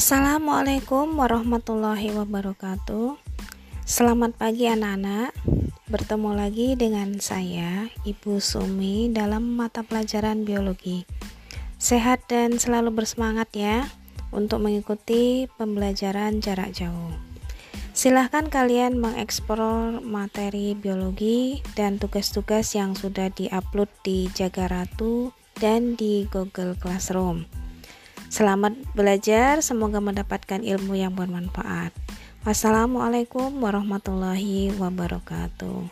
Assalamualaikum warahmatullahi wabarakatuh. Selamat pagi anak-anak. Bertemu lagi dengan saya, Ibu Sumi dalam mata pelajaran biologi. Sehat dan selalu bersemangat ya untuk mengikuti pembelajaran jarak jauh. Silahkan kalian mengeksplor materi biologi dan tugas-tugas yang sudah diupload di Jaga Ratu dan di Google Classroom. Selamat belajar, semoga mendapatkan ilmu yang bermanfaat. Wassalamualaikum warahmatullahi wabarakatuh.